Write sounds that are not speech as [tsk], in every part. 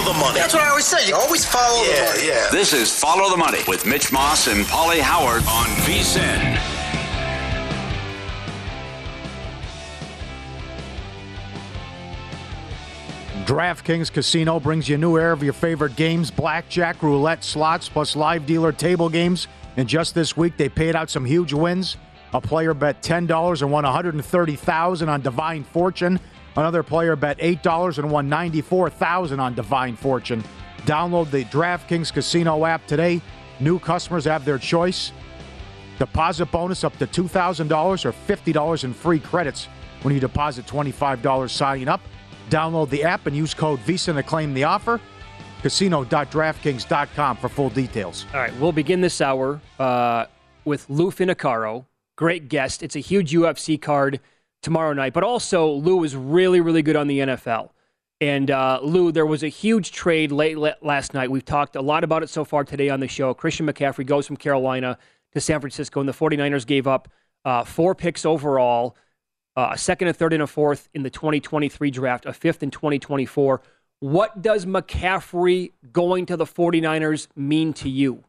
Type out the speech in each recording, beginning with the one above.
Always follow the, money. That's what I always say. You always follow yeah, the money. Yeah. This is Follow the Money with Mitch Moss and Paulie Howard on VSIN. DraftKings Casino brings you a new era of your favorite games blackjack, roulette, slots, plus live dealer table games. And just this week, they paid out some huge wins. A player bet $10 and won $130,000 on Divine Fortune. Another player bet $8 and won $94,000 on Divine Fortune. Download the DraftKings Casino app today. New customers have their choice. Deposit bonus up to $2,000 or $50 in free credits when you deposit $25 signing up. Download the app and use code VISA to claim the offer. Casino.draftkings.com for full details. All right, we'll begin this hour uh, with Lou Finocchiaro. Great guest. It's a huge UFC card tomorrow night. But also, Lou is really, really good on the NFL. And uh, Lou, there was a huge trade late, last night. We've talked a lot about it so far today on the show. Christian McCaffrey goes from Carolina to San Francisco, and the 49ers gave up uh, four picks overall, uh, a second, a third, and a fourth in the 2023 draft, a fifth in 2024. What does McCaffrey going to the 49ers mean to you?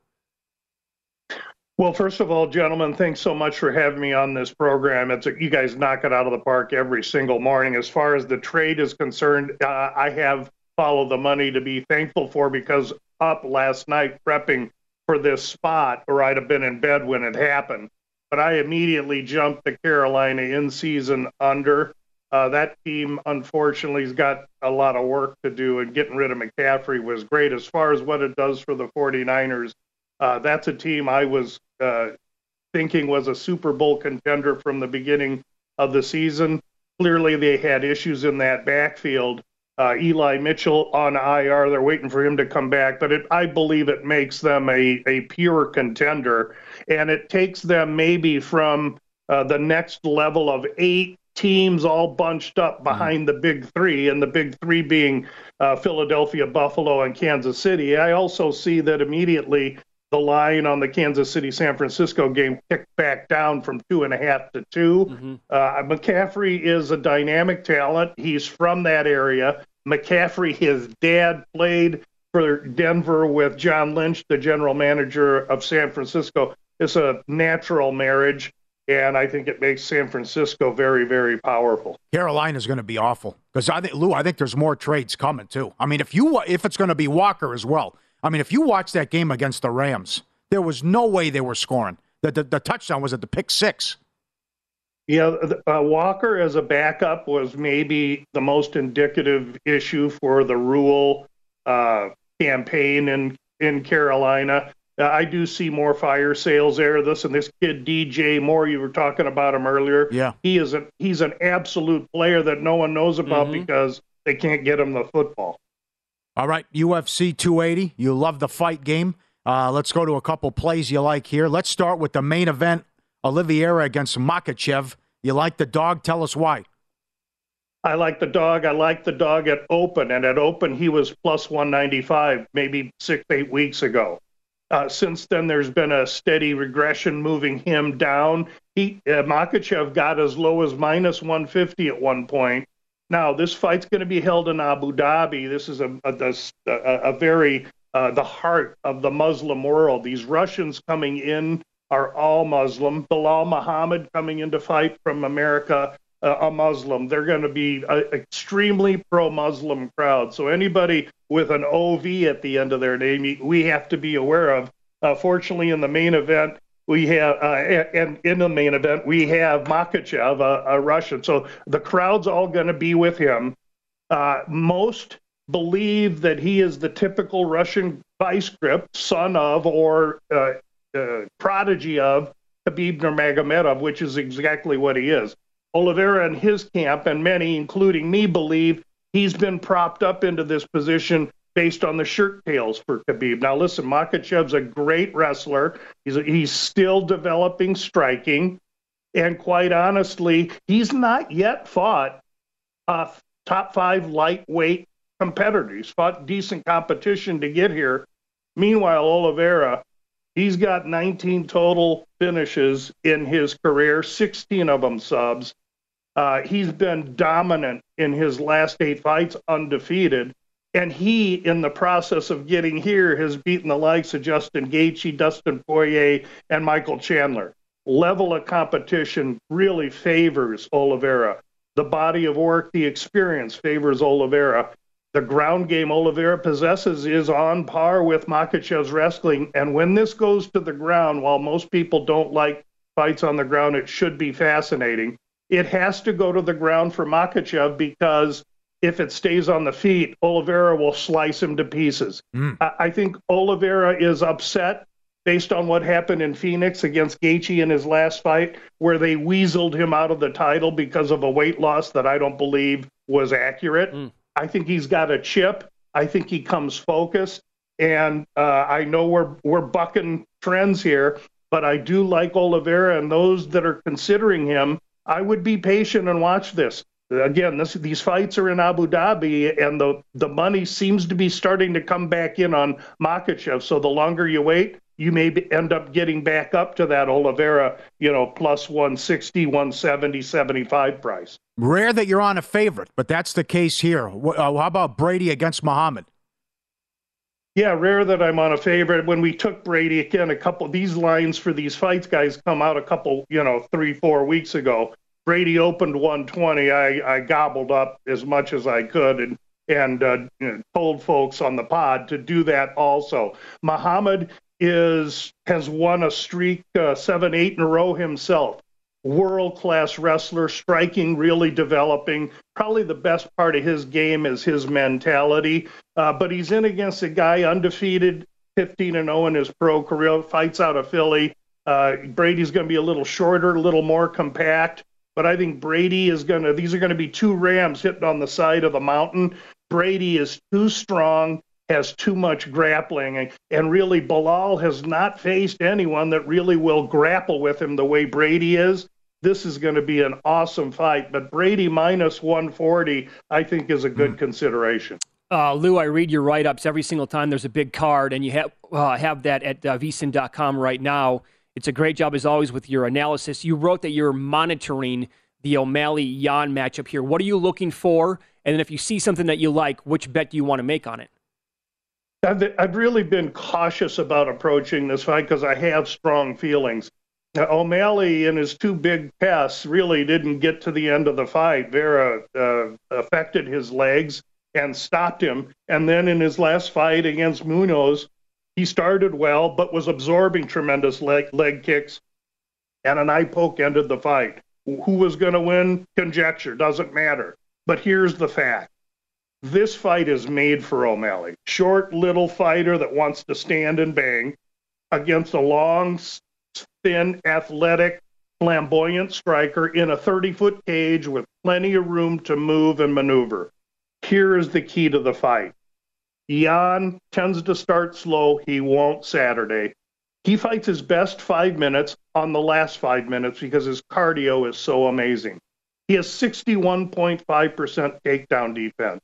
Well, first of all, gentlemen, thanks so much for having me on this program. It's you guys knock it out of the park every single morning. As far as the trade is concerned, uh, I have followed the money to be thankful for because up last night prepping for this spot, or I'd have been in bed when it happened. But I immediately jumped the Carolina in season under. Uh, that team, unfortunately, has got a lot of work to do, and getting rid of McCaffrey was great. As far as what it does for the 49ers, uh, that's a team I was uh, thinking was a Super Bowl contender from the beginning of the season. Clearly, they had issues in that backfield. Uh, Eli Mitchell on IR, they're waiting for him to come back, but it, I believe it makes them a, a pure contender. And it takes them maybe from uh, the next level of eight teams all bunched up behind mm-hmm. the big three, and the big three being uh, Philadelphia, Buffalo, and Kansas City. I also see that immediately the line on the Kansas City San Francisco game kicked back down from two and a half to 2 mm-hmm. uh, McCaffrey is a dynamic talent. He's from that area. McCaffrey, his dad played for Denver with John Lynch, the general manager of San Francisco. It's a natural marriage, and I think it makes San Francisco very, very powerful. Carolina is going to be awful because I think Lou. I think there's more trades coming too. I mean, if you if it's going to be Walker as well. I mean, if you watch that game against the Rams, there was no way they were scoring. The, the, the touchdown was at the pick six. Yeah, uh, Walker as a backup was maybe the most indicative issue for the Rhule uh, campaign in in Carolina. Uh, I do see more fire sales there. This and this kid DJ Moore, you were talking about him earlier. Yeah, he is a he's an absolute player that no one knows about mm-hmm. because they can't get him the football. All right, UFC 280. You love the fight game. Uh, let's go to a couple plays you like here. Let's start with the main event: Oliveira against Makhachev. You like the dog? Tell us why. I like the dog. I like the dog at open, and at open he was plus 195 maybe six eight weeks ago. Uh, since then, there's been a steady regression moving him down. He uh, Makhachev got as low as minus 150 at one point. Now this fight's going to be held in Abu Dhabi. This is a a, a, a very uh, the heart of the Muslim world. These Russians coming in are all Muslim. Belal Muhammad coming into fight from America, uh, a Muslim. They're going to be an extremely pro-Muslim crowd. So anybody with an OV at the end of their name, we have to be aware of. Uh, fortunately, in the main event, we have, uh, and in the main event, we have Makhachev, a, a Russian. So the crowd's all going to be with him. Uh, most believe that he is the typical Russian vice grip, son of or uh, uh, prodigy of Khabib Nurmagomedov, which is exactly what he is. Oliveira and his camp, and many, including me, believe he's been propped up into this position based on the shirt tails for Khabib. Now, listen, Makhachev's a great wrestler. He's, he's still developing striking. And quite honestly, he's not yet fought top five lightweight competitor. He's fought decent competition to get here. Meanwhile, Oliveira, he's got 19 total finishes in his career, 16 of them subs. Uh, he's been dominant in his last eight fights, undefeated. And he, in the process of getting here, has beaten the likes of Justin Gaethje, Dustin Poirier, and Michael Chandler. Level of competition really favors Oliveira. The body of work, the experience favors Oliveira. The ground game Oliveira possesses is on par with Makhachev's wrestling. And when this goes to the ground, while most people don't like fights on the ground, it should be fascinating. It has to go to the ground for Makhachev because if it stays on the feet, Oliveira will slice him to pieces. Mm. I, I think Oliveira is upset based on what happened in Phoenix against Gaethje in his last fight, where they weaseled him out of the title because of a weight loss that I don't believe was accurate. Mm. I think he's got a chip. I think he comes focused, and uh, I know we're we're bucking trends here, but I do like Oliveira, and those that are considering him, I would be patient and watch this again, this, these fights are in Abu Dhabi, and the the money seems to be starting to come back in on Makhachev. So the longer you wait, you may be, end up getting back up to that Oliveira, you know, plus 160, 170, 75 price. Rare that you're on a favorite, but that's the case here. Uh, how about Brady against Muhammad? Yeah, rare that I'm on a favorite. When we took Brady again, a couple these lines for these fights guys come out a couple, you know, three, four weeks ago. Brady opened 120, I, I gobbled up as much as I could and and uh, you know, told folks on the pod to do that also. Muhammad is has won a streak uh, seven, eight in a row himself. World class wrestler, striking, really developing. Probably the best part of his game is his mentality. Uh, but he's in against a guy undefeated, 15 and 0 in his pro career, fights out of Philly. Uh, Brady's going to be a little shorter, a little more compact. But I think Brady is going to, these are going to be two Rams hitting on the side of the mountain. Brady is too strong, has too much grappling, and really Belal has not faced anyone that really will grapple with him the way Brady is. This is going to be an awesome fight, but Brady minus 140, I think, is a good mm. consideration. Uh, Lou, I read your write ups every single time there's a big card, and you have, uh, have that at uh, vsin.com right now. It's a great job, as always, with your analysis. You wrote that you're monitoring the O'Malley Yan matchup here. What are you looking for? And then if you see something that you like, which bet do you want to make on it? I've, I've really been cautious about approaching this fight because I have strong feelings. Now, O'Malley in his two big tests really didn't get to the end of the fight. Vera uh, affected his legs and stopped him. And then in his last fight against Munoz, he started well, but was absorbing tremendous leg, leg kicks, and an eye poke ended the fight. Who was going to win? Conjecture, doesn't matter. But here's the fact this fight is made for O'Malley. Short, little fighter that wants to stand and bang against a long, thin, athletic, flamboyant striker in a 30 foot cage with plenty of room to move and maneuver. Here is the key to the fight. Yan tends to start slow. He won't Saturday. He fights his best five minutes on the last five minutes because his cardio is so amazing. He has 61.5% takedown defense.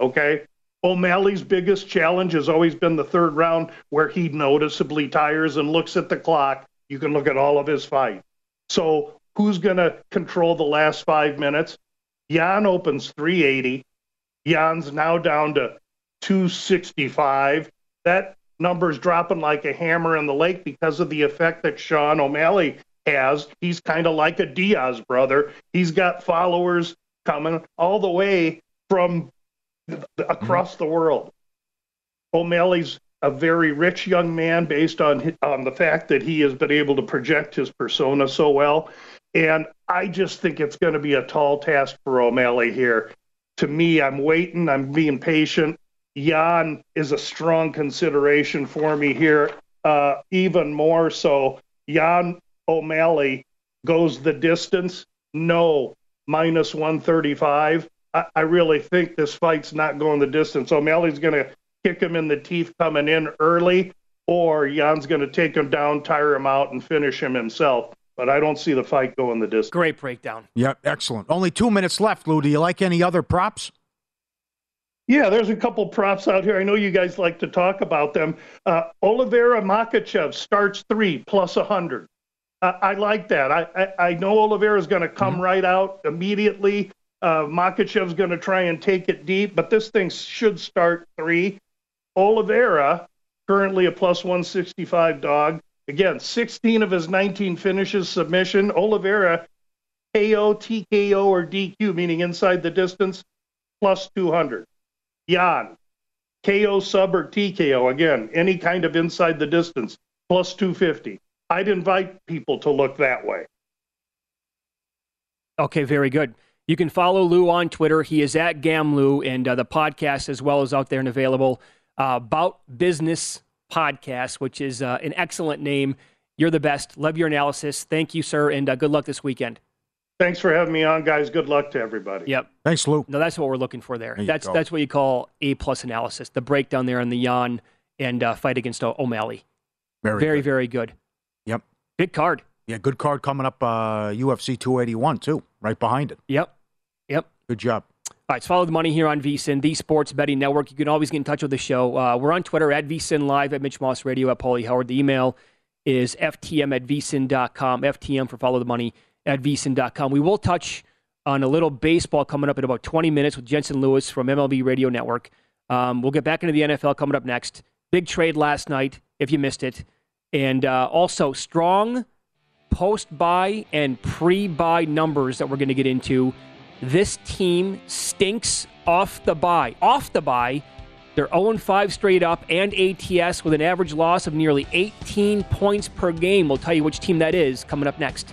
Okay. O'Malley's biggest challenge has always been the third round where he noticeably tires and looks at the clock. You can look at all of his fights. So who's going to control the last five minutes? Yan opens 380. Yan's now down to 265. That number's dropping like a hammer in the lake because of the effect that Sean O'Malley has. He's kind of like a Diaz brother. He's got followers coming all the way from across mm-hmm. the world. O'Malley's a very rich young man based on on the fact that he has been able to project his persona so well. And I just think it's going to be a tall task for O'Malley here. To me, I'm waiting. I'm being patient. Yan is a strong consideration for me here, uh, even more so. Yan O'Malley goes the distance. No, minus 135. I, really think this fight's not going the distance. O'Malley's going to kick him in the teeth coming in early, or Yan's going to take him down, tire him out, and finish him himself. But I don't see the fight going the distance. Great breakdown. Yep, excellent. Only two minutes left, Lou. Do you like any other props? Yeah, there's a couple props out here. I know you guys like to talk about them. Uh, Oliveira Makhachev starts three plus 100. Uh, I like that. I, I, I know Oliveira is going to come mm-hmm. right out immediately. Uh, Makhachev's going to try and take it deep, but this thing should start three. Oliveira, currently a plus 165 dog. Again, 16 of his 19 finishes submission. Oliveira, KO, TKO, or DQ, meaning inside the distance, plus 200. Yan, KO sub or TKO, again, any kind of inside the distance, plus 250. I'd invite people to look that way. Okay, very good. You can follow Lou on Twitter. He is at Gamlou, and uh, the podcast as well is out there and available. Uh, About Business Podcast, which is uh, an excellent name. You're the best. Love your analysis. Thank you, sir, and uh, good luck this weekend. Thanks for having me on, guys. Good luck to everybody. Yep. Thanks, Lou. No, that's what we're looking for there. there that's that's what you call a plus analysis. The breakdown there on the Yan and uh, fight against O'Malley. Very, very good. very good. Yep. Big card. Yeah, good card coming up. Uh, UFC 281 too, right behind it. Yep. Yep. Good job. All right, it's Follow the Money here on VSIN, the Sports Betting Network. You can always get in touch with the show. Uh, we're on Twitter at VSIN Live, at Mitch Moss Radio, at Paulie Howard. The email is ftm at vsin.com, FTM for Follow the Money at vsin.com. We will touch on a little baseball coming up in about 20 minutes with Jensen Lewis from MLB Radio Network. Um, we'll get back into the NFL coming up next. Big trade last night, if you missed it. And uh, also strong post buy and pre buy numbers that we're going to get into this team stinks off the buy. Off the buy, they're 0 5 straight up and ATS with an average loss of nearly 18 points per game. We'll tell you which team that is coming up next.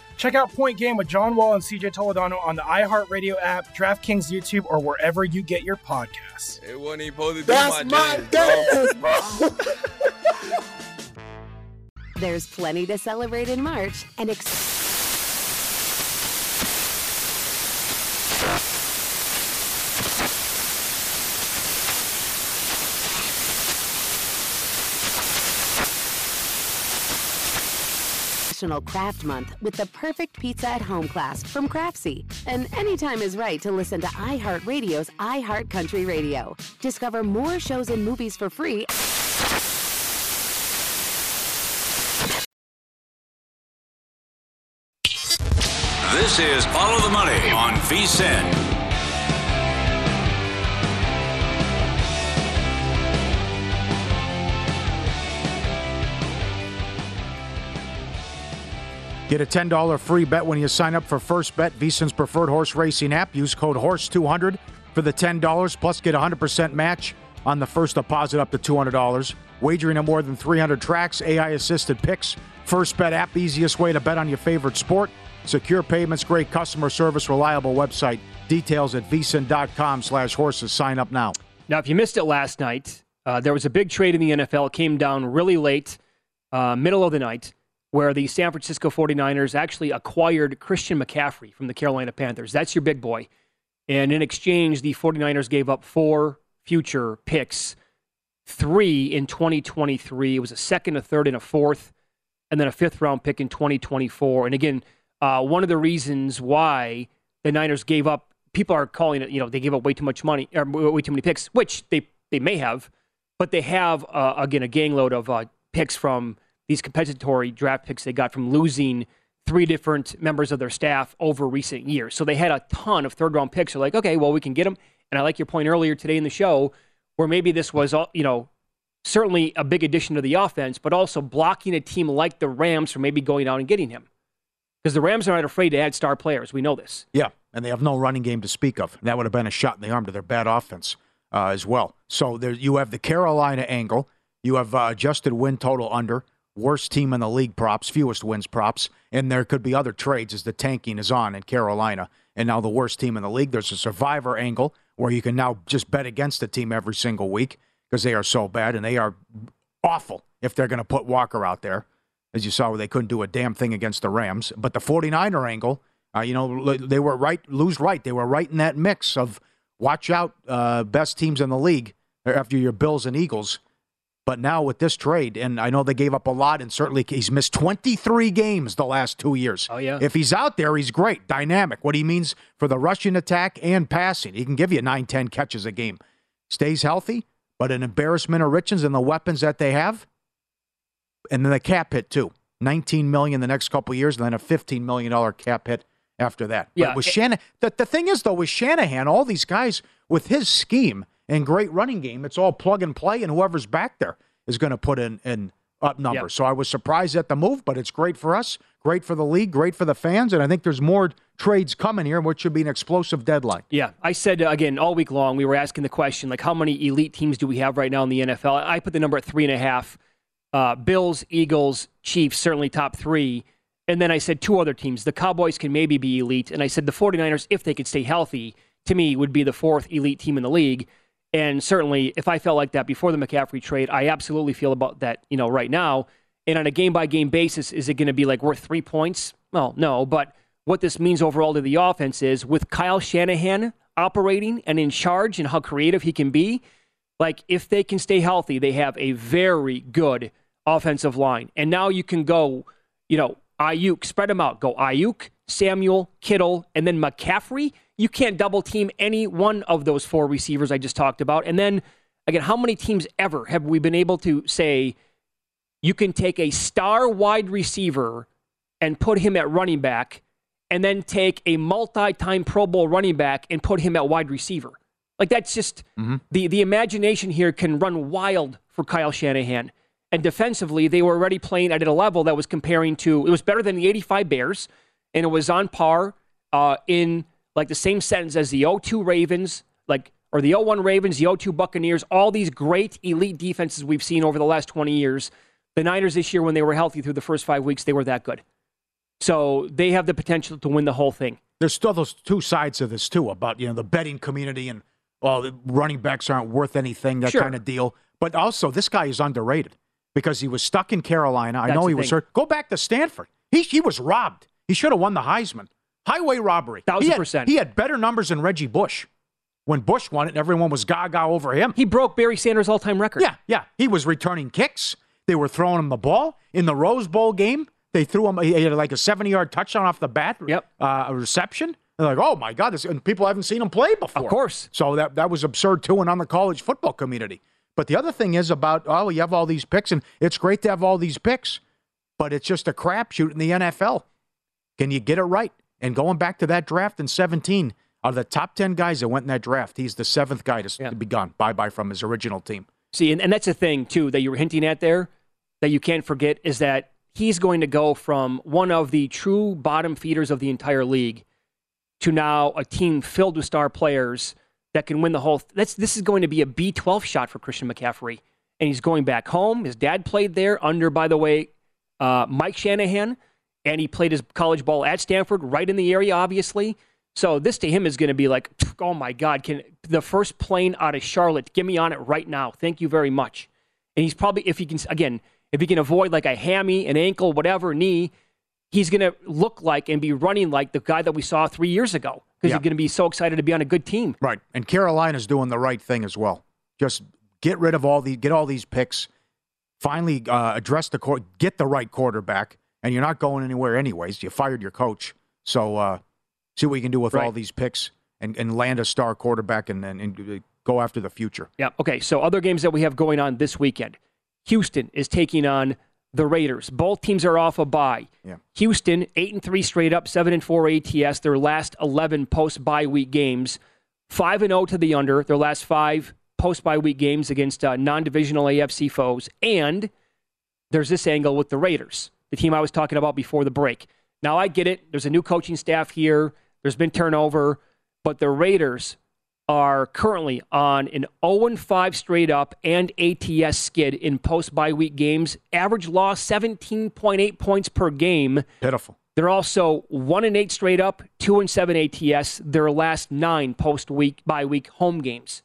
Check out Point Game with John Wall and CJ Toledano on the iHeartRadio app, DraftKings YouTube, or wherever you get your podcasts. It wasn't even supposed to be That's my, my dance, bro. There's plenty to celebrate in March and ex- National Craft Month with the perfect pizza at home class from Craftsy. And anytime is right to listen to iHeartRadio's iHeartCountry Radio. Discover more shows and movies for free. This is Follow the Money on VSIN. Get a $10 free bet when you sign up for First Bet, VSIN's preferred horse racing app. Use code HORSE200 for the $10, plus get a 100% match on the first deposit up to $200. Wagering on more than 300 tracks, AI-assisted picks. First Bet app, easiest way to bet on your favorite sport. Secure payments, great customer service, reliable website. Details at vsin.com slash horses. Sign up now. Now, if you missed it last night, uh, there was a big trade in the NFL. It came down really late, uh, middle of the night where the San Francisco 49ers actually acquired Christian McCaffrey from the Carolina Panthers. That's your big boy. And in exchange, the 49ers gave up four future picks three in 2023. It was a second, a third, and a fourth, and then a fifth round pick in 2024. And again, uh, one of the reasons why the Niners gave up, people are calling it, you know, they gave up way too much money, or way too many picks, which they, they may have, but they have, uh, again, a gangload of uh, picks from these compensatory draft picks they got from losing three different members of their staff over recent years. So they had a ton of third round picks. They're like, okay, well, we can get them. And I like your point earlier today in the show where maybe this was, you know, certainly a big addition to the offense, but also blocking a team like the Rams from maybe going out and getting him. Because the Rams are not afraid to add star players. We know this. Yeah, and they have no running game to speak of. That would have been a shot in the arm to their bad offense uh, as well. So there, you have the Carolina angle. You have uh, adjusted win total under worst team in the league props, fewest wins props, and there could be other trades as the tanking is on in Carolina. And now the worst team in the league. There's a survivor angle where you can now just bet against the team every single week because they are so bad and they are awful if they're going to put Walker out there. As you saw, they couldn't do a damn thing against the Rams. But the 49er angle, uh, you know, they were right, lose right. They were right in that mix of watch out, uh, best teams in the league after your Bills and Eagles. But now with this trade, and I know they gave up a lot, and certainly he's missed 23 games the last two years. Oh, yeah. If he's out there, he's great, dynamic. What he means for the rushing attack and passing. He can give you 9, 10 catches a game. Stays healthy, but an embarrassment of riches and the weapons that they have. And then the cap hit, too. 19 million the next couple years, and then a 15 million dollar cap hit after that. Yeah, But with it- Shanahan, the, the thing is though, with Shanahan, all these guys with his scheme and great running game, it's all plug and play, and whoever's back there is going to put in in up numbers. So I was surprised at the move, but it's great for us, great for the league, great for the fans, and I think there's more trades coming here, which should be an explosive deadline. Yeah, I said uh, again all week long. We were asking the question like, how many elite teams do we have right now in the NFL? I put the number at three and a half. Uh, Bills, Eagles, Chiefs, certainly top three. And then I said two other teams. The Cowboys can maybe be elite. And I said the 49ers, if they could stay healthy, to me would be the fourth elite team in the league. And certainly, if I felt like that before the McCaffrey trade, I absolutely feel about that, you know, right now. And on a game by game basis, is it going to be like worth three points? Well, no. But what this means overall to the offense is with Kyle Shanahan operating and in charge and how creative he can be, like if they can stay healthy, they have a very good offensive line. And now you can go, you know, Aiyuk, spread them out. Go Aiyuk, Samuel, Kittle, and then McCaffrey. You can't double team any one of those four receivers I just talked about. And then again, how many teams ever have we been able to say you can take a star wide receiver and put him at running back and then take a multi-time Pro Bowl running back and put him at wide receiver? Like that's just the the imagination here can run wild for Kyle Shanahan. And defensively, they were already playing at a level that was comparing to it was better than the 85 Bears, and it was on par uh, in like the same sentence as the 02 Ravens, like or the 01 Ravens, the 02 Buccaneers, all these great elite defenses we've seen over the last 20 years. The Niners this year, when they were healthy through the first five weeks, they were that good. So they have the potential to win the whole thing. There's still those two sides of this too about you know the betting community and well, the running backs aren't worth anything, that Sure. kind of deal. But also, this guy is underrated because he was stuck in Carolina. I That's know he was hurt. Go back to Stanford. He he was robbed. He should have won the Heisman. Highway robbery. Thousand he had, percent. He had better numbers than Reggie Bush. When Bush won it, and everyone was gaga over him. He broke Barry Sanders' all-time record. Yeah, yeah. He was returning kicks. They were throwing him the ball in the Rose Bowl game. They threw him he had like a seventy-yard touchdown off the bat. Yep. Uh, a reception. They're like, oh my god, this, and people haven't seen him play before. Of course. So that that was absurd too, and on the college football community. But the other thing is about oh, you have all these picks, and it's great to have all these picks, but it's just a crapshoot in the NFL. Can you get it right? And going back to that draft in 17, out of the top 10 guys that went in that draft, he's the seventh guy to, to be gone. Bye bye from his original team. See, and, and that's the thing too that you were hinting at there that you can't forget is that he's going to go from one of the true bottom feeders of the entire league to now a team filled with star players that can win the whole. That's this is going to be a B12 shot for Christian McCaffrey, and he's going back home. His dad played there under, by the way, uh, Mike Shanahan, and he played his college ball at Stanford, right in the area, obviously. So this to him is going to be like, [tsk] oh my God, can the first plane out of Charlotte get me on it right now? Thank you very much. And he's probably, if he can, again, if he can avoid like a hammy, an ankle, whatever knee, he's going to look like and be running like the guy that we saw three years ago because Yeah. he's going to be so excited to be on a good team. Right. And Carolina's doing the right thing as well. Just get rid of all the get all these picks. Finally, uh, address the court. Get the right quarterback, and you're not going anywhere anyways. You fired your coach, so uh, see what you can do with all these picks and, and land a star quarterback and, and, and go after the future. Yeah. Okay. So other games that we have going on this weekend. Houston is taking on the Raiders. Both teams are off a bye. Yeah. Houston eight and three straight up, seven and four ATS. Their last eleven post bye week games, five and zero to the under. Their last five post bye week games against uh, non divisional AFC foes. And there's this angle with the Raiders, the team I was talking about before the break. Now I get it. There's a new coaching staff here. There's been turnover, but the Raiders are currently on an 0 5 straight up and ATS skid in post bye week games. Average loss 17.8 points per game. Pitiful. They're also 1 and 8 straight up, 2 and 7 ATS, their last nine post week bye week home games.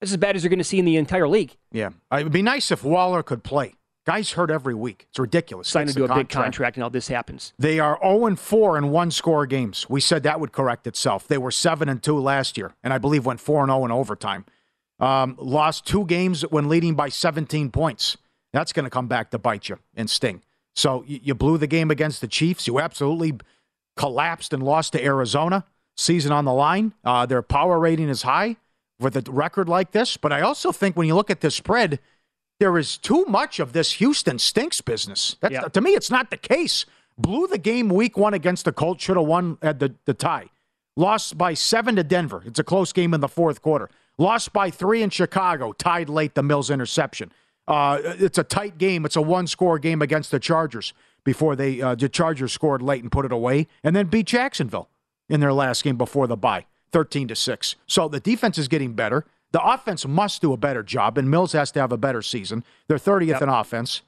That's as bad as you're going to see in the entire league. Yeah, it would be nice if Waller could play. Guys hurt every week. It's ridiculous. That's into a the big contract, and now this happens. They are 0 4 in one score games. We said that would correct itself. They were 7 and 2 last year, and I believe went 4 and 0 in overtime. Um, lost two games when leading by 17 points. That's going to come back to bite you and sting. So you, you blew the game against the Chiefs. You absolutely collapsed and lost to Arizona. Season on the line. Uh, their power rating is high with a record like this. But I also think when you look at the spread, there is too much of this Houston stinks business. That's. To me, it's not the case. Blew the game week one against the Colts. Should have won at the, the tie. Lost by seven to Denver. It's a close game in the fourth quarter. Lost by three in Chicago. Tied late the Mills interception. Uh, it's a tight game. It's a one score game against the Chargers before they uh, the Chargers scored late and put it away, and then beat Jacksonville in their last game before the bye, thirteen to six. So the defense is getting better. The offense must do a better job, and Mills has to have a better season. They're 30th yep. in offense,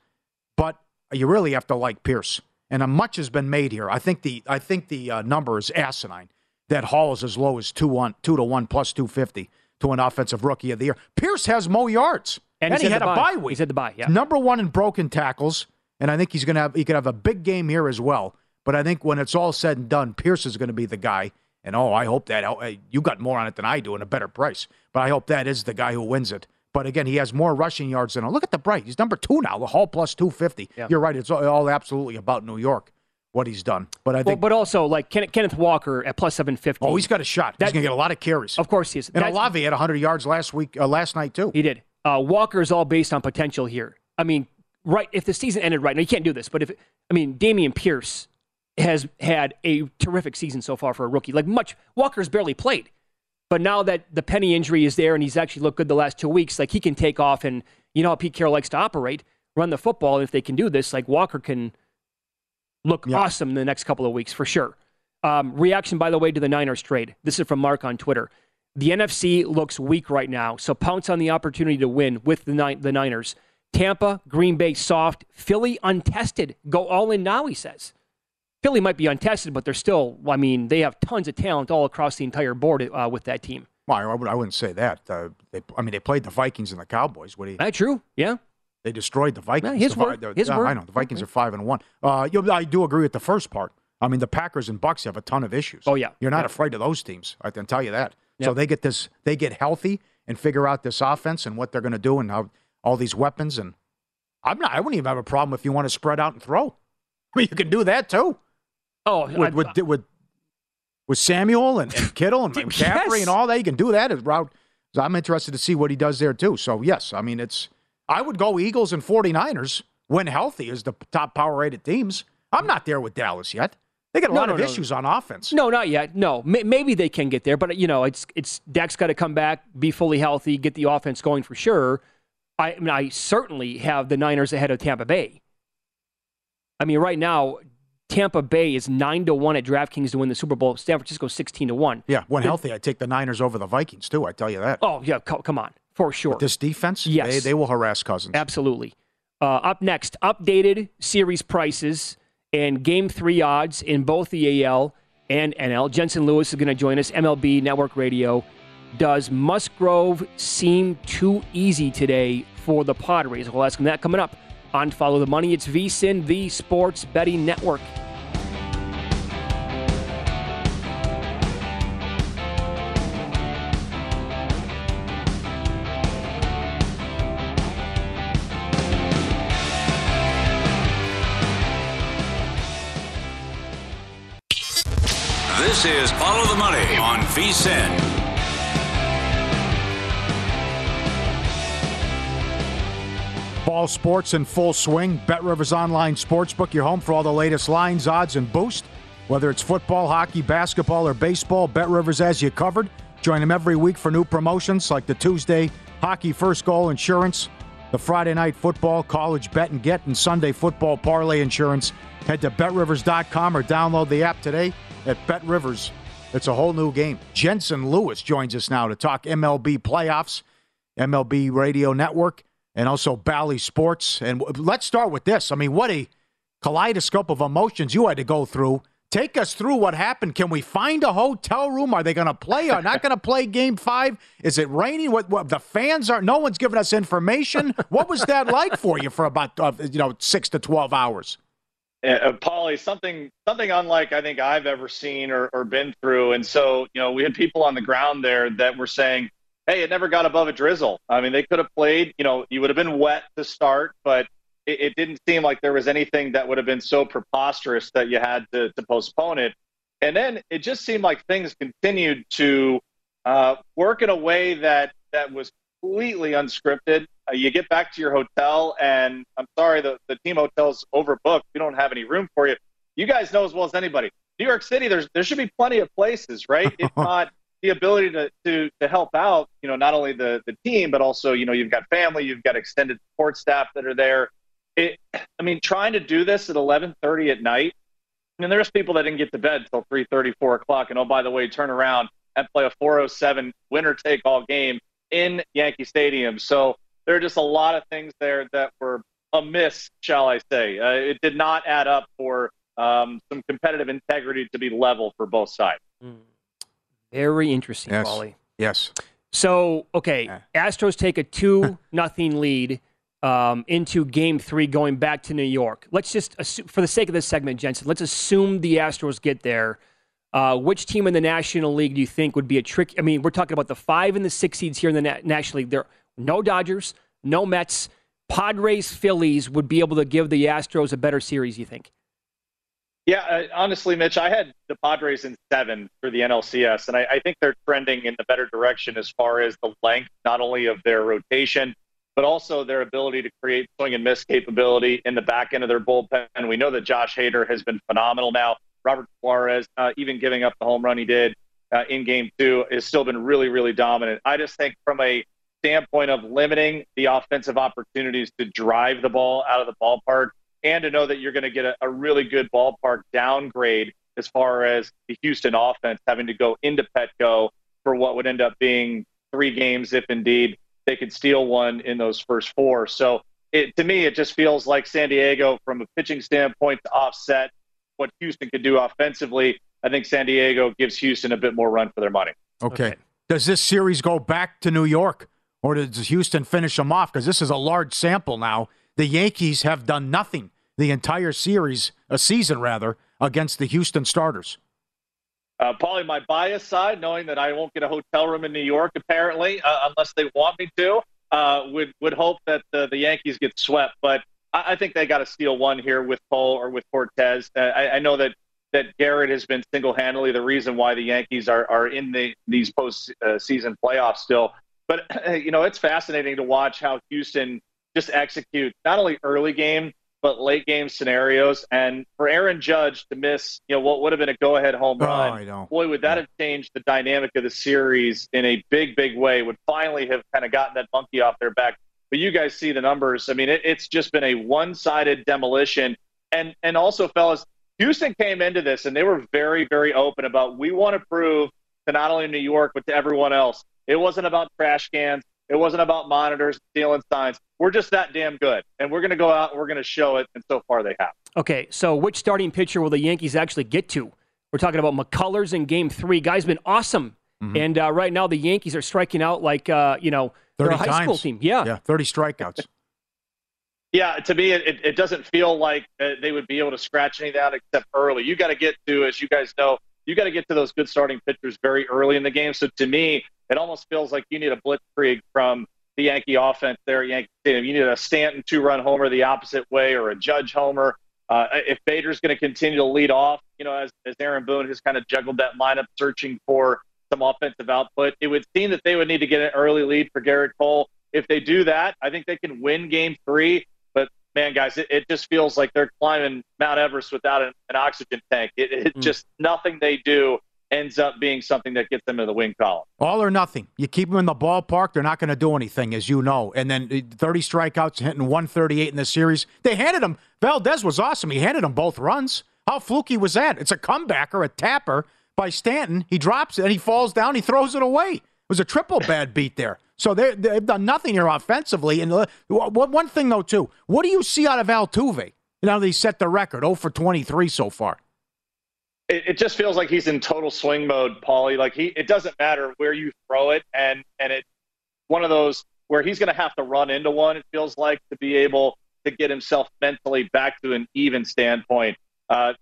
but you really have to like Pierce. And a much has been made here. I think the I think the uh, number is asinine. That Hall is as low as two one two to one plus two fifty to an offensive rookie of the year. Pierce has more yards. And, and he had a bye week. He's had the bye, yeah. Number one in broken tackles, and I think he's to have he could have a big game here as well. But I think when it's all said and done, Pierce is going to be the guy. And oh, I hope that oh, you got more on it than I do and a better price. But I hope that is the guy who wins it. But again, he has more rushing yards than. Look at the bright. He's number two now. The Hall plus two fifty. Yeah. You're right. It's all, absolutely about New York. What he's done, but I think, well, but also like Kenneth Walker at plus seven fifty. Oh, he's got a shot. That, he's gonna get a lot of carries. Of course he is. And Olave had hundred yards last week, uh, last night too. He did. Uh, Walker is all based on potential here. I mean, right? If the season ended right now, you can't do this. But if I mean, Dameon Pierce has had a terrific season so far for a rookie. Like much, Walker's barely played, but now that the Penny injury is there and he's actually looked good the last two weeks, like he can take off and you know how Pete Carroll likes to operate, run the football. And if they can do this, like Walker can look yeah. awesome in the next couple of weeks for sure. Um, reaction, by the way, to the Niners trade. This is from Mark on Twitter. The NFC looks weak right now, so pounce on the opportunity to win with the, Ni- the Niners. Tampa, Green Bay soft, Philly untested. Go all in now, he says. Philly might be untested, but they're still, I mean, they have tons of talent all across the entire board uh, with that team. Well, I, would, I wouldn't say that. Uh, they, I mean, they played the Vikings and the Cowboys. What do you? That's true. Yeah. They destroyed the Vikings. Yeah, his the, word. The, his yeah, word. I know the Vikings are five and one. Uh, you know, I do agree with the first part. I mean, the Packers and Bucks have a ton of issues. Oh yeah, you're not yeah. afraid of those teams. I can tell you that. So they get this, they get healthy and figure out this offense and what they're going to do and how all these weapons. And I'm not. I wouldn't even have a problem if you want to spread out and throw. I [laughs] mean, you can do that too. Oh, with with, with, with Samuel and, and [laughs] Kittle and McCaffrey yes. and all that, you can do that as route. So I'm interested to see what he does there too. So yes, I mean it's. I would go Eagles and 49ers when healthy as the top power rated teams. I'm not there with Dallas yet. They got a no, lot no, of no. issues on offense. No, not yet. No, maybe they can get there, but you know, it's it's Dak's got to come back, be fully healthy, get the offense going for sure. I, I mean, I certainly have the Niners ahead of Tampa Bay. I mean, right now, Tampa Bay is nine to one at DraftKings to win the Super Bowl. San Francisco sixteen to one. Yeah, when healthy, I take the Niners over the Vikings too. I tell you that. Oh yeah, co- come on, for sure. With this defense, yes, they, they will harass Cousins. Absolutely. Uh, up next, updated series prices and game three odds in both the AL and NL. Jensen Lewis is going to join us, MLB Network Radio. Does Musgrove seem too easy today for the Padres? We'll ask him that coming up on Follow the Money. It's VSIN, the Sports Betting Network. Ball sports in full swing. Bet Rivers Online Sportsbook, your home for all the latest lines, odds, and boost. Whether it's football, hockey, basketball, or baseball, Bet Rivers has you covered. Join them every week for new promotions like the Tuesday Hockey First Goal Insurance, the Friday Night Football College Bet and Get, and Sunday Football Parlay Insurance. Head to betrivers.com or download the app today at Bet Rivers. It's a whole new game. Jensen Lewis joins us now to talk MLB playoffs, MLB Radio Network and also Bally Sports. And let's start with this. I mean, what a kaleidoscope of emotions you had to go through. Take us through what happened. Can we find a hotel room? Are they going to play or not going to play game five? Is it raining? What, what, the fans are? No one's giving us information. What was that like for you for about uh, you know six to twelve hours? Uh, Paulie, something something unlike I think I've ever seen or, or been through. And so you know we had people on the ground there that were saying, hey, it never got above a drizzle. I mean, they could have played, you know, you would have been wet to start, but it, it, didn't seem like there was anything that would have been so preposterous that you had to, to postpone it. And then it just seemed like things continued to uh, work in a way that, that was completely unscripted. Uh, you get back to your hotel, and I'm sorry, the, the team hotel's overbooked. We don't have any room for you. you guys know as well as anybody. New York City, there's there should be plenty of places, right? if [laughs] not the ability to, to to help out, you know, not only the the team, but also, you know, you've got family, you've got extended support staff that are there. It, I mean, trying to do this at 11:30 at night. I mean, there's people that didn't get to bed till 3:30, 4 o'clock, and oh, by the way, turn around and play a 407 winner take all game in Yankee Stadium. So there are just a lot of things there that were amiss, shall I say. Uh, it did not add up for um, some competitive integrity to be level for both sides. Mm. Very interesting, Yes. Paulie. Yes. So, okay, Astros take a 2 [laughs] nothing lead um, into game three going back to New York. Let's just, assume, for the sake of this segment, Jensen, let's assume the Astros get there. Uh, which team in the National League do you think would be a trick? I mean, we're talking about the five and the six seeds here in the Na- National League. There no Dodgers, no Mets. Padres, Phillies would be able to give the Astros a better series, you think? Yeah, uh, honestly, Mitch, I had the Padres in seven for the NLCS, and I, I think they're trending in the better direction as far as the length, not only of their rotation, but also their ability to create swing and miss capability in the back end of their bullpen. And we know that Josh Hader has been phenomenal now. Robert Suarez, uh, even giving up the home run he did uh, in game two, has still been really, really dominant. I just think from a standpoint of limiting the offensive opportunities to drive the ball out of the ballpark and to know that you're going to get a, a really good ballpark downgrade as far as the Houston offense having to go into Petco for what would end up being three games if indeed they could steal one in those first four. So it, to me, it just feels like San Diego, from a pitching standpoint, to offset what Houston could do offensively. I think San Diego gives Houston a bit more run for their money. Okay. Does this series go back to New York, or does Houston finish them off? Because this is a large sample now. The Yankees have done nothing the entire series, a season rather, against the Houston starters. Uh, probably my bias side, knowing that I won't get a hotel room in New York, apparently, uh, unless they want me to, uh, would would hope that the, Yankees get swept. But I, I think they got to steal one here with Cole or with Cortes. Uh, I, I know that that Garrett has been single handedly the reason why the Yankees are are in the these post uh, playoffs still. But you know, it's fascinating to watch how Houston just execute not only early game but late game scenarios. And for Aaron Judge to miss, you know, what would have been a go ahead home Oh, run, know. boy, would that have changed the dynamic of the series in a big, big way. Would finally have kind of gotten that monkey off their back. But you guys see the numbers. I mean, it, it's just been a one sided demolition. And and also, fellas, Houston came into this and they were very, very open about we want to prove to not only New York but to everyone else. It wasn't about trash cans. It wasn't about monitors, stealing signs. We're just that damn good, and we're going to go out and we're going to show it. And so far, they have. Okay, so which starting pitcher will the Yankees actually get to? We're talking about McCullers in Game Three. Guy's been awesome, and uh, right now the Yankees are striking out like uh, you know they're a high school team. Yeah, Yeah, 30 strikeouts. [laughs] Yeah, to me, it, it doesn't feel like uh, they would be able to scratch any of that except early. You got to get to, as you guys know, you got to get to those good starting pitchers very early in the game. So to me, it almost feels like you need a blitzkrieg from the Yankee offense there Yankee Stadium. You need a Stanton two-run homer the opposite way, or a Judge homer. Uh, if Bader's going to continue to lead off, you know, as, as Aaron Boone has kind of juggled that lineup, searching for some offensive output, it would seem that they would need to get an early lead for Gerrit Cole. If they do that, I think they can win Game Three. Man, guys, it, it just feels like they're climbing Mount Everest without an, an oxygen tank. It, it just nothing they do ends up being something that gets them in the win column. All or nothing. You keep them in the ballpark, they're not going to do anything, as you know. And then uh, 30 strikeouts, hitting 138 in the series. They handed him, Valdez was awesome. He handed him both runs. How fluky was that? It's a comebacker, a tapper by Stanton. He drops it and he falls down, he throws it away. It was a triple bad beat there. So they, they've done nothing here offensively. And one thing, though, too, what do you see out of Altuve? Now that he set the record, 0 for 23 so far. it, it just feels like he's in total swing mode, Paulie. Like he, it doesn't matter where you throw it, and and it one of those where he's going to have to run into one. It feels like to be able to get himself mentally back to an even standpoint. Uh,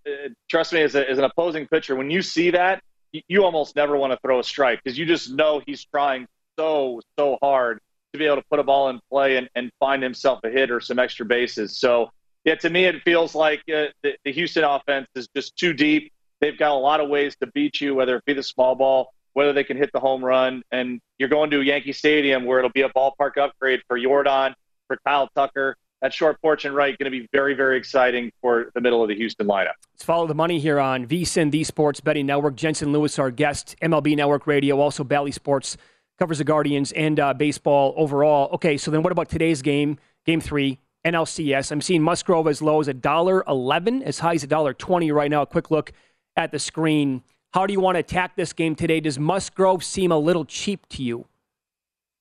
trust me, as, a, as an opposing pitcher, when you see that, you, you almost never want to throw a strike because you just know he's trying so so hard to be able to put a ball in play and, and find himself a hit or some extra bases. So yeah, to me, it feels like uh, the, the Houston offense is just too deep. They've got a lot of ways to beat you, whether it be the small ball, whether they can hit the home run. And you're going to Yankee Stadium where it'll be a ballpark upgrade for Yordan, for Kyle Tucker, that short porch and right going to be very, very exciting for the middle of the Houston lineup. Let's follow the money here on VSIN, the Sports Betting Network. Jensen Lewis, our guest, MLB Network Radio, also Bally Sports covers the Guardians and uh, baseball overall. Okay, so then what about today's game, game three, NLCS? I'm seeing Musgrove as low as $1.11, as high as $1.20 right now. A quick look at the screen. How do you want to attack this game today? Does Musgrove seem a little cheap to you?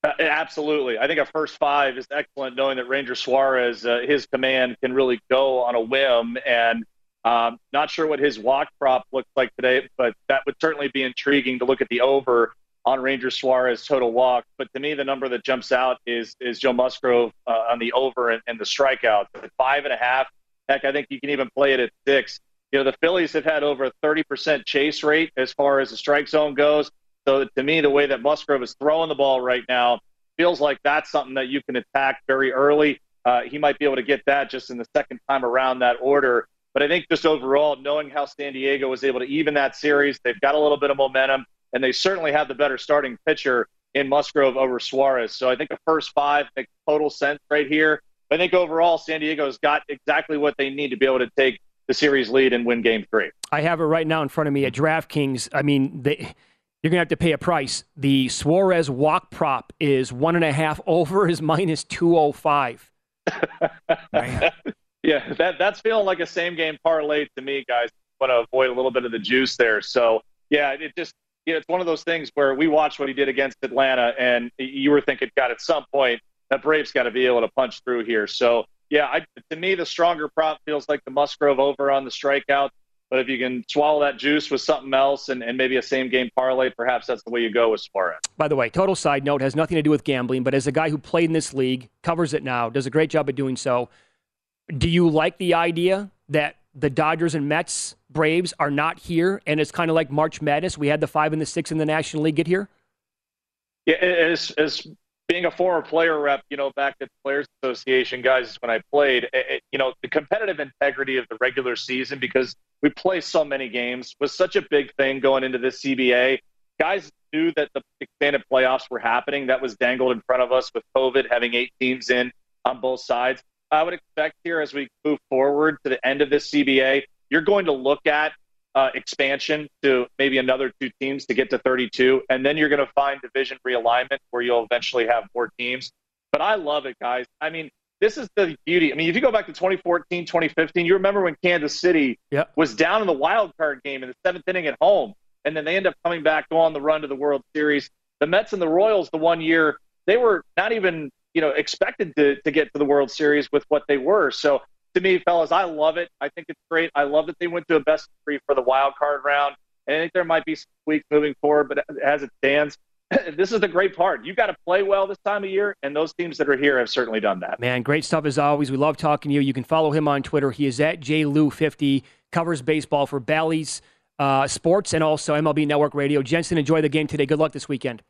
Uh, absolutely. I think a first five is excellent, knowing that Ranger Suarez, uh, his command can really go on a whim. And um, not sure what his walk prop looks like today, but that would certainly be intriguing to look at the over on Ranger Suarez total walk. But to me, the number that jumps out is is Joe Musgrove uh, on the over and, and the strikeouts at five and a half. Heck, I think you can even play it at six. You know, the Phillies have had over a 30% chase rate as far as the strike zone goes. So to me, the way that Musgrove is throwing the ball right now feels like that's something that you can attack very early. Uh, he might be able to get that just in the second time around that order. But I think just overall, knowing how San Diego was able to even that series, they've got a little bit of momentum, and they certainly have the better starting pitcher in Musgrove over Suarez. So I think the first five make total sense right here. I think overall, San Diego's got exactly what they need to be able to take the series lead and win game three. I have it right now in front of me at DraftKings. I mean, they you're going to have to pay a price. The Suarez walk prop is one and a half [laughs] over is minus 205. [laughs] yeah, that, that's feeling like a same game parlay to me, guys. Want to avoid a little bit of the juice there. So, yeah, it just, you know, it's one of those things where we watched what he did against Atlanta, and you were thinking, God, at some point, that Braves got to be able to punch through here. So, yeah, I, to me, the stronger prop feels like the Musgrove over on the strikeout. But if you can swallow that juice with something else and, and maybe a same game parlay, perhaps that's the way you go with Suarez. By the way, total side note has nothing to do with gambling, but as a guy who played in this league, covers it now, does a great job at doing so. Do you like the idea that the Dodgers and Mets, Braves are not here, and it's kind of like March Madness? We had the five and the six in the National League get here. Yeah, as as being a former player rep, you know, back at the Players Association, guys, when I played, it, you know, the competitive integrity of the regular season because we play so many games was such a big thing going into this CBA. Guys knew that the expanded playoffs were happening. That was dangled in front of us with COVID having eight teams in on both sides. I would expect here as we move forward to the end of this CBA, you're going to look at uh, expansion to maybe another two teams to get to 32. And then you're going to find division realignment where you'll eventually have more teams. But I love it, guys. I mean, this is the beauty. I mean, if you go back to 2014, 2015, you remember when Kansas City yep. was down in the wild card game in the seventh inning at home, and then they end up coming back, go on the run to the World Series. The Mets and the Royals, the one year, they were not even you know expected to, to get to the World Series with what they were. So to me, fellas, I love it. I think it's great. I love that they went to a best three for the wild card round. And I think there might be some tweaks moving forward, but as it stands, [clears throat] this is the great part. You got to play well this time of year, and those teams that are here have certainly done that. Man, great stuff as always. We love talking to you. You can follow him on Twitter. He is at JLou50, covers baseball for Bally's uh, Sports and also MLB Network Radio. Jensen, enjoy the game today. Good luck this weekend.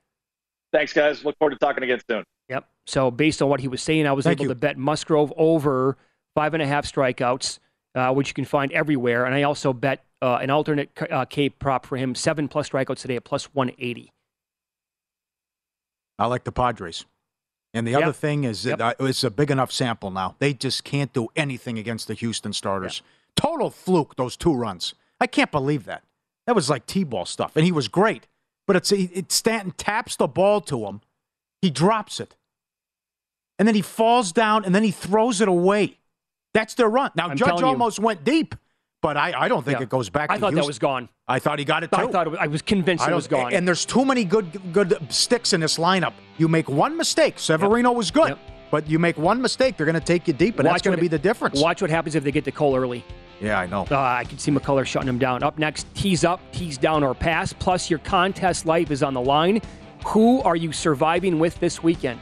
Thanks, guys. Look forward to talking again soon. Yep. So, based on what he was saying, I was Thank able you. to bet Musgrove over five and a half strikeouts, uh, which you can find everywhere. And I also bet uh, an alternate uh, K prop for him, seven plus strikeouts today at plus 180. I like the Padres. And the Yep. other thing is that Yep. uh, it's a big enough sample now. They just can't do anything against the Houston starters. Total fluke, those two runs. I can't believe that. That was like T-ball stuff, and he was great. But it's it, Stanton taps the ball to him, he drops it, and then he falls down, and then he throws it away. That's their run. Now I'm Judge telling you. almost went deep, but I, I don't think Yeah. it goes back. I thought that was gone. I thought he got it too. I thought it was, I was convinced it was gone. And there's too many good good sticks in this lineup. You make one mistake. Severino was good, but you make one mistake, they're going to take you deep, and that's going to be the difference. Watch what happens if they get to Cole early. Yeah, I know. Uh, I can see McCullers shutting him down. Up next, tease up, tease down, or pass. Plus, your contest life is on the line. Who are you surviving with this weekend?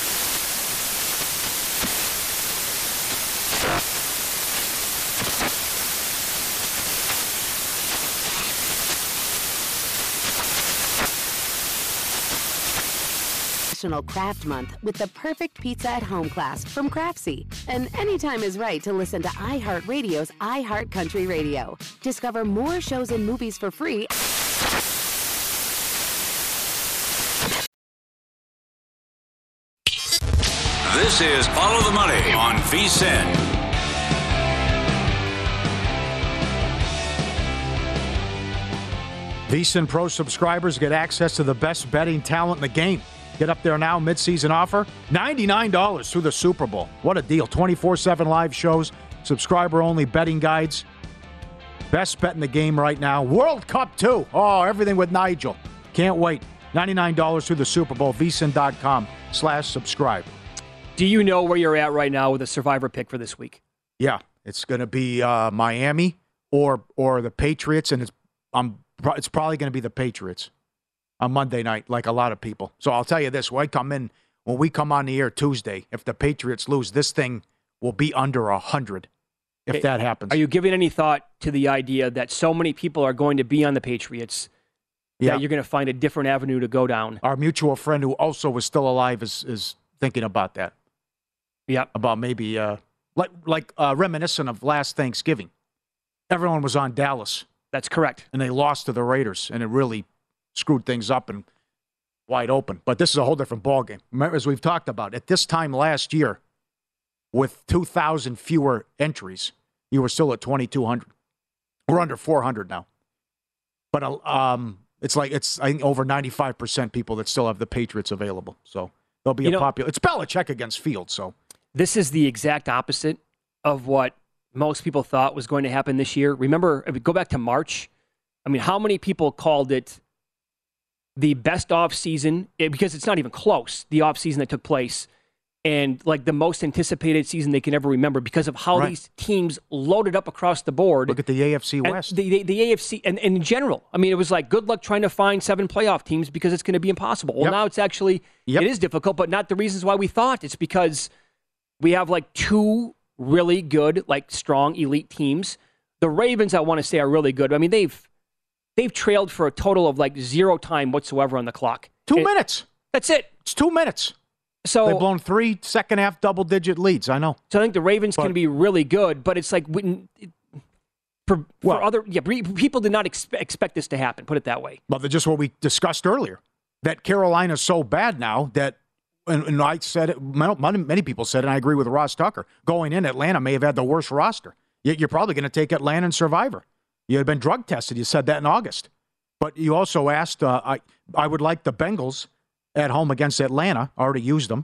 National Craft Month with the perfect pizza at home class from Craftsy. And anytime is right to listen to iHeartRadio's iHeart Country Radio. Discover more shows and movies for free. This is Follow the Money on VSIN. VSIN Pro subscribers get access to the best betting talent in the game. Get up there now, midseason offer $99 through the Super Bowl. What a deal. 24 7 live shows, subscriber only betting guides. Best bet in the game right now. World Cup, too. Oh, everything with Nigel. Can't wait. $99 through the Super Bowl. VSIN.com slash subscribe. Do you know where you're at right now with a survivor pick for this week? Yeah, it's going to be uh, Miami or or the Patriots, and it's I'm it's probably going to be the Patriots on Monday night, like a lot of people. So I'll tell you this: when I come in, when we come on the air Tuesday, if the Patriots lose, this thing will be under a hundred. If that happens, Are you giving any thought to the idea that so many people are going to be on the Patriots Yeah. that you're going to find a different avenue to go down? our mutual friend who also was still alive is is thinking about that. Yeah, about maybe uh, like like uh, reminiscent of last Thanksgiving. Everyone was on Dallas. That's correct. And they lost to the Raiders, and it really screwed things up and wide open. But this is a whole different ballgame. Remember, as we've talked about, at this time last year, with 2,000 fewer entries, you were still at 2,200. We're under 400 now. But uh, um, it's like it's I think over 95% people that still have the Patriots available. So they'll be You a know- popular. It's Belichick against Fields, so This is the exact opposite of what most people thought was going to happen this year. Remember, if we go back to March. I mean, how many people called it the best off season eh, because it's not even close. The off season that took place and like the most anticipated season they can ever remember because of how Right. these teams loaded up across the board. look at the AFC West. The, the, the AFC, and, and in general, I mean, it was like good luck trying to find seven playoff teams because it's going to be impossible. Well, Yep. now it's actually Yep. it is difficult, but not the reasons why we thought. It's because we have like two really good, like strong elite teams. The Ravens, I want to say, are really good. I mean, they've they've trailed for a total of like zero time whatsoever on the clock. Two It- minutes. That's it. It's two minutes. So They've blown three second half double digit leads. I know. So I think the Ravens can be really good, but it's like when, for, for other yeah, people did not expe- expect this to happen. Put it that way. Well, just what we discussed earlier that Carolina's so bad now that, and, and I said it, many, many people said, and I agree with Ross Tucker, going in, Atlanta may have had the worst roster. Yet you're probably going to take Atlanta and Survivor. You had been drug tested. You said that in August. But you also asked, uh, I, I would like the Bengals at home against Atlanta. Already used them.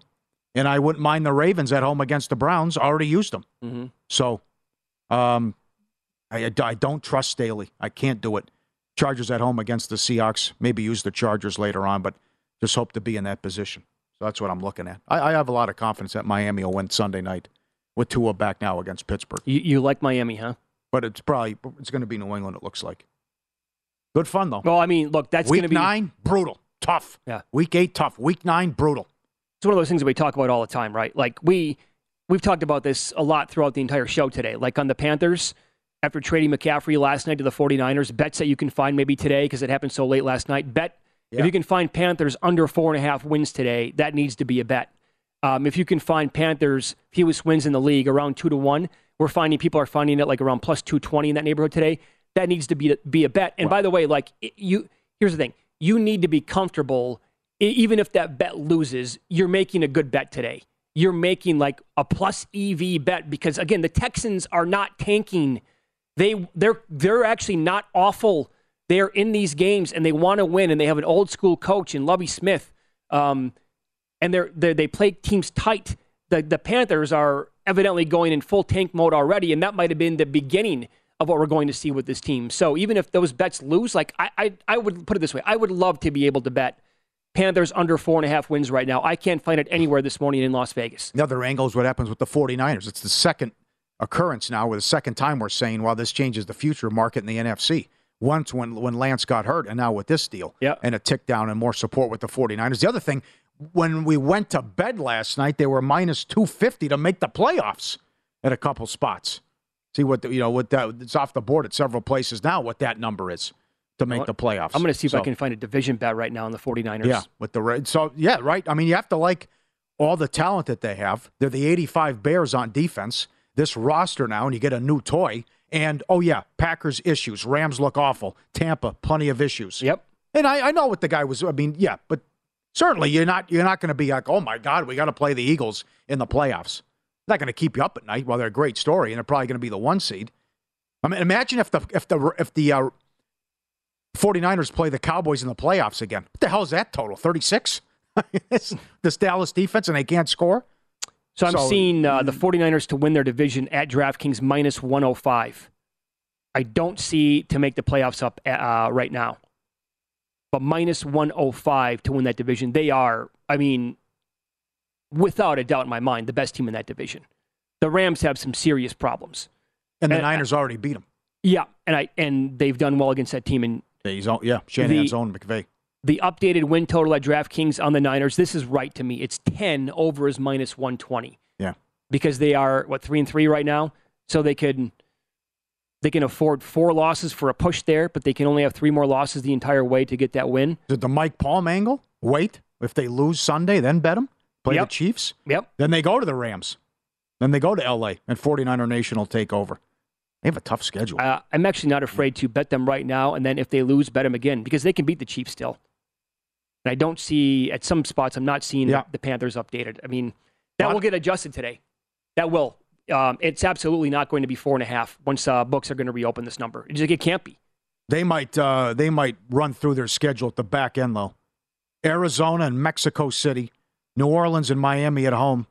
And I wouldn't mind the Ravens at home against the Browns. Already used them. Mm-hmm. So um, I, I don't trust Staley. I can't do it. Chargers at home against the Seahawks. Maybe use the Chargers later on, but just hope to be in that position. So that's what I'm looking at. I, I have a lot of confidence that Miami will win Sunday night with Tua back now against Pittsburgh. You, you like Miami, huh? But it's probably it's going to be New England. It looks like. Good fun though. Well, I mean, look, that's week going to be nine brutal, tough. Yeah. Week eight tough. Week nine brutal. It's one of those things that we talk about all the time, right? Like we we've talked about this a lot throughout the entire show today. Like on the Panthers, after trading McCaffrey last night to the 49ers, bets that you can find maybe today because it happened so late last night. Bet Yeah. if you can find Panthers under four and a half wins today, that needs to be a bet. Um, if you can find Panthers fewest wins in the league around two to one, we're finding people are finding it like around plus 220 in that neighborhood today. That needs to be be a bet. And by the way, like you, here's the thing: you need to be comfortable, even if that bet loses. You're making a good bet today. You're making like a plus EV bet because again, the Texans are not tanking. They they're they're actually not awful. They're in these games and they want to win, and they have an old school coach in Lovie Smith. Um, and they're, they're they play teams tight. The the Panthers are evidently going in full tank mode already, and that might have been the beginning of what we're going to see with this team. So even if those bets lose, like I I, I would put it this way, I would love to be able to bet Panthers under four and a half wins right now. I can't find it anywhere this morning in Las Vegas. The other angle is what happens with the 49ers. It's the second occurrence now, or the second time we're saying, well, this changes the future market in the NFC. Once when, when Lance got hurt, and now with this deal, yeah. and a tick down and more support with the 49ers. The other thing, when we went to bed last night, they were minus 250 to make the playoffs at a couple spots. See what, the, you know, what that, it's off the board at several places now, what that number is to make the playoffs. I'm going to see if I can find a division bet right now on the 49ers. yeah, with the red. So yeah, right. I mean, you have to like all the talent that they have. They're the 85 Bears on defense. This roster now, and you get a new toy. And oh yeah, Packers issues. Rams look awful. Tampa, plenty of issues. Yep. And I, I know what the guy was. I mean, yeah, but certainly you're not you're not going to be like, oh my God, we got to play the Eagles in the playoffs. Not going to keep you up at night. Well, they're a great story, and they're probably going to be the one seed. I mean, imagine if the if the if the uh, 49ers play the Cowboys in the playoffs again. What the hell is that total? 36? [laughs] this Dallas defense and they can't score? So I'm So- seeing uh, the 49ers to win their division at DraftKings minus 105. I don't see to make the playoffs up uh, right now. But minus 105 to win that division. They are, I mean, without a doubt in my mind, the best team in that division. The Rams have some serious problems. And the And- Niners already beat them. Yeah, and I and they've done well against that team. And Yeah, he's on, yeah Shanahan's The- own McVay. the updated win total at DraftKings on the Niners, this is right to me. It's 10 over is minus 120. Yeah. because they are what three and three right now, so they can they can afford four losses for a push there, but they can only have three more losses the entire way to get that win. Did the Mike Palm angle? Wait. If they lose Sunday, then bet them? Play Yep. the Chiefs? Yep. Then they go to the Rams. Then they go to LA and 49er Nation will take over. They have a tough schedule. Uh, I'm actually not afraid to bet them right now, and then if they lose, bet them again because they can beat the Chiefs still. And I don't see at some spots. I'm not seeing Yeah. the, the Panthers updated. I mean, that will get adjusted today. That will. Um, it's absolutely not going to be four and a half once uh, books are going to reopen this number. It's like, it can't be. They might uh, they might run through their schedule at the back end though. Arizona and Mexico City, New Orleans and Miami at home,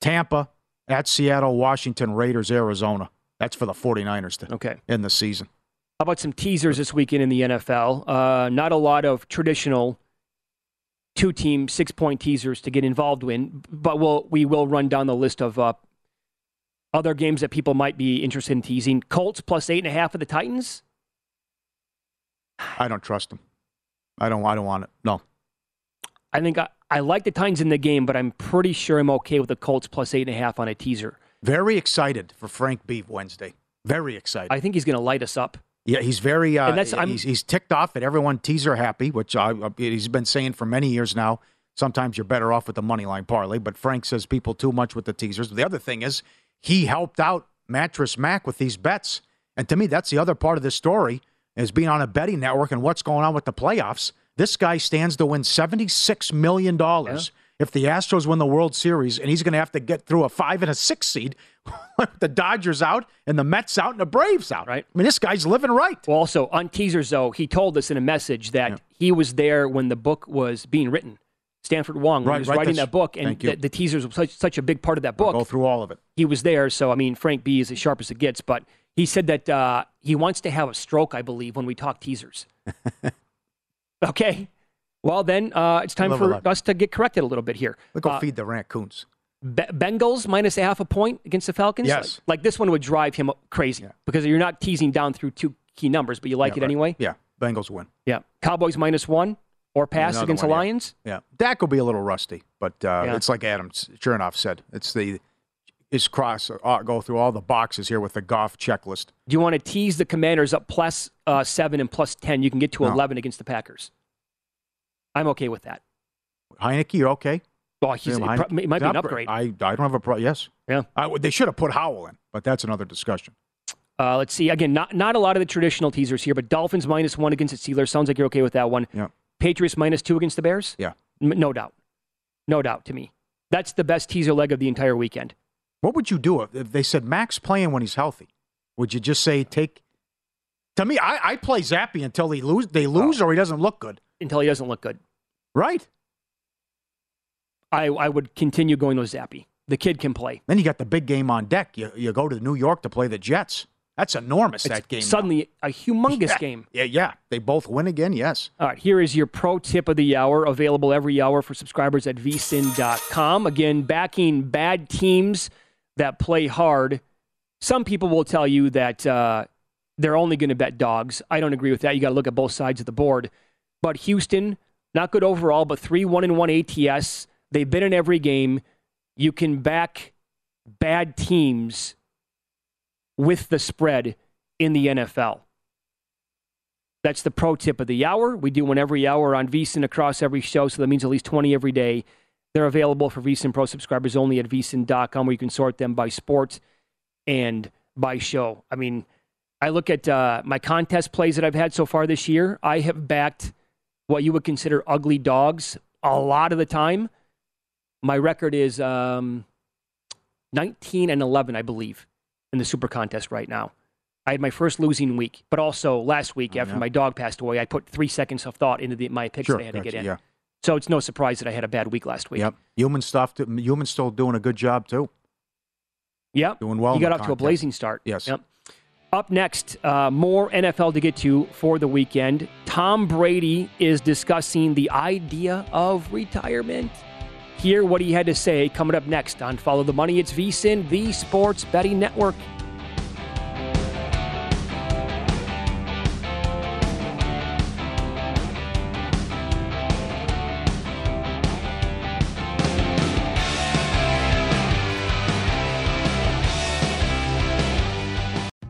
Tampa at Seattle, Washington, Raiders, Arizona. That's for the 49ers to Okay. end the season. How about some teasers this weekend in the NFL? Uh, not a lot of traditional two team, six point teasers to get involved in, but we'll, we will run down the list of uh, other games that people might be interested in teasing. Colts plus eight and a half of the Titans. I don't trust them. I don't. I don't want it. No. I think I, I like the Titans in the game, but I'm pretty sure I'm okay with the Colts plus eight and a half on a teaser. Very excited for Frank Beef Wednesday. Very excited. I think he's going to light us up. Yeah, he's very. Uh, and that's, I'm, he's, he's ticked off at everyone teaser happy, which I, uh, he's been saying for many years now. Sometimes you're better off with the money line parlay, but Frank says people too much with the teasers. The other thing is he helped out Mattress Mac with these bets. And to me, that's the other part of the story is being on a betting network and what's going on with the playoffs. This guy stands to win $76 million yeah. if the Astros win the World Series, and he's going to have to get through a five and a six seed [laughs] with the Dodgers out and the Mets out and the Braves out. Right. I mean, this guy's living right. Well, also on teasers, though, he told us in a message that yeah. he was there when the book was being written. Stanford Wong, right, he was right, writing that book, and the, the, teasers were such, such a big part of that book. I'll go through all of it. He was there, so I mean, Frank B is as sharp as it gets. But he said that uh, he wants to have a stroke, I believe, when we talk teasers. [laughs] okay, well then uh, it's time for us to get corrected a little bit here. Let's go uh, feed the raccoons. Be- Bengals minus a half a point against the Falcons. Yes, like, like this one would drive him crazy yeah. because you're not teasing down through two key numbers, but you like yeah, it right. anyway. Yeah, Bengals win. Yeah, Cowboys minus one or pass against one, the Lions. Yeah. yeah, Dak will be a little rusty, but uh, yeah. it's like Adams Chernoff said. It's the is cross uh, go through all the boxes here with the golf checklist. Do you want to tease the Commanders up plus, uh, seven and plus ten? You can get to no. eleven against the Packers. I'm okay with that. Heinicke, you're okay. Well, he's, yeah, it, might be an upgrade. I, I don't have a problem. Yes. Yeah. I, they should have put Howell in, but that's another discussion. Uh, let's see. Again, not not a lot of the traditional teasers here, but Dolphins minus one against the Steelers. Sounds like you're okay with that one. Yeah. Patriots minus two against the Bears? Yeah. M- no doubt. No doubt to me. That's the best teaser leg of the entire weekend. What would you do if, if they said Max playing when he's healthy? Would you just say take? To me, I, I play Zappe until he lose. They oh. lose, oh. or he doesn't look good. Until he doesn't look good. Right. I I would continue going with Zappe. The kid can play. Then you got the big game on deck. You you go to New York to play the Jets. That's enormous, it's that game. Suddenly, now. a humongous yeah. game. Yeah, yeah. They both win again, yes. All right, here is your pro tip of the hour, available every hour for subscribers at vsin.com. Again, backing bad teams that play hard. Some people will tell you that uh, they're only going to bet dogs. I don't agree with that. You got to look at both sides of the board. But Houston, not good overall, but 3 1 and 1 ATS. They've been in every game. You can back bad teams with the spread in the NFL. That's the pro tip of the hour. We do one every hour on VSIN across every show, so that means at least 20 every day. They're available for VSIN Pro subscribers only at VSIN.com, where you can sort them by sport and by show. I mean, I look at uh, my contest plays that I've had so far this year. I have backed what you would consider ugly dogs a lot of the time. My record is um, 19 and 11, I believe in the super contest right now. I had my first losing week, but also last week oh, after yeah. my dog passed away, I put three seconds of thought into the, my picks sure, I had to get in. Yeah. So it's no surprise that I had a bad week last week. Yep. Human stuff. Human still doing a good job too. Yep. Doing well. You got off to a blazing start. Yes. Yep. Up next, uh, more NFL to get to for the weekend. Tom Brady is discussing the idea of retirement. Hear what he had to say coming up next on Follow the Money. It's VSIN, the Sports Betting Network.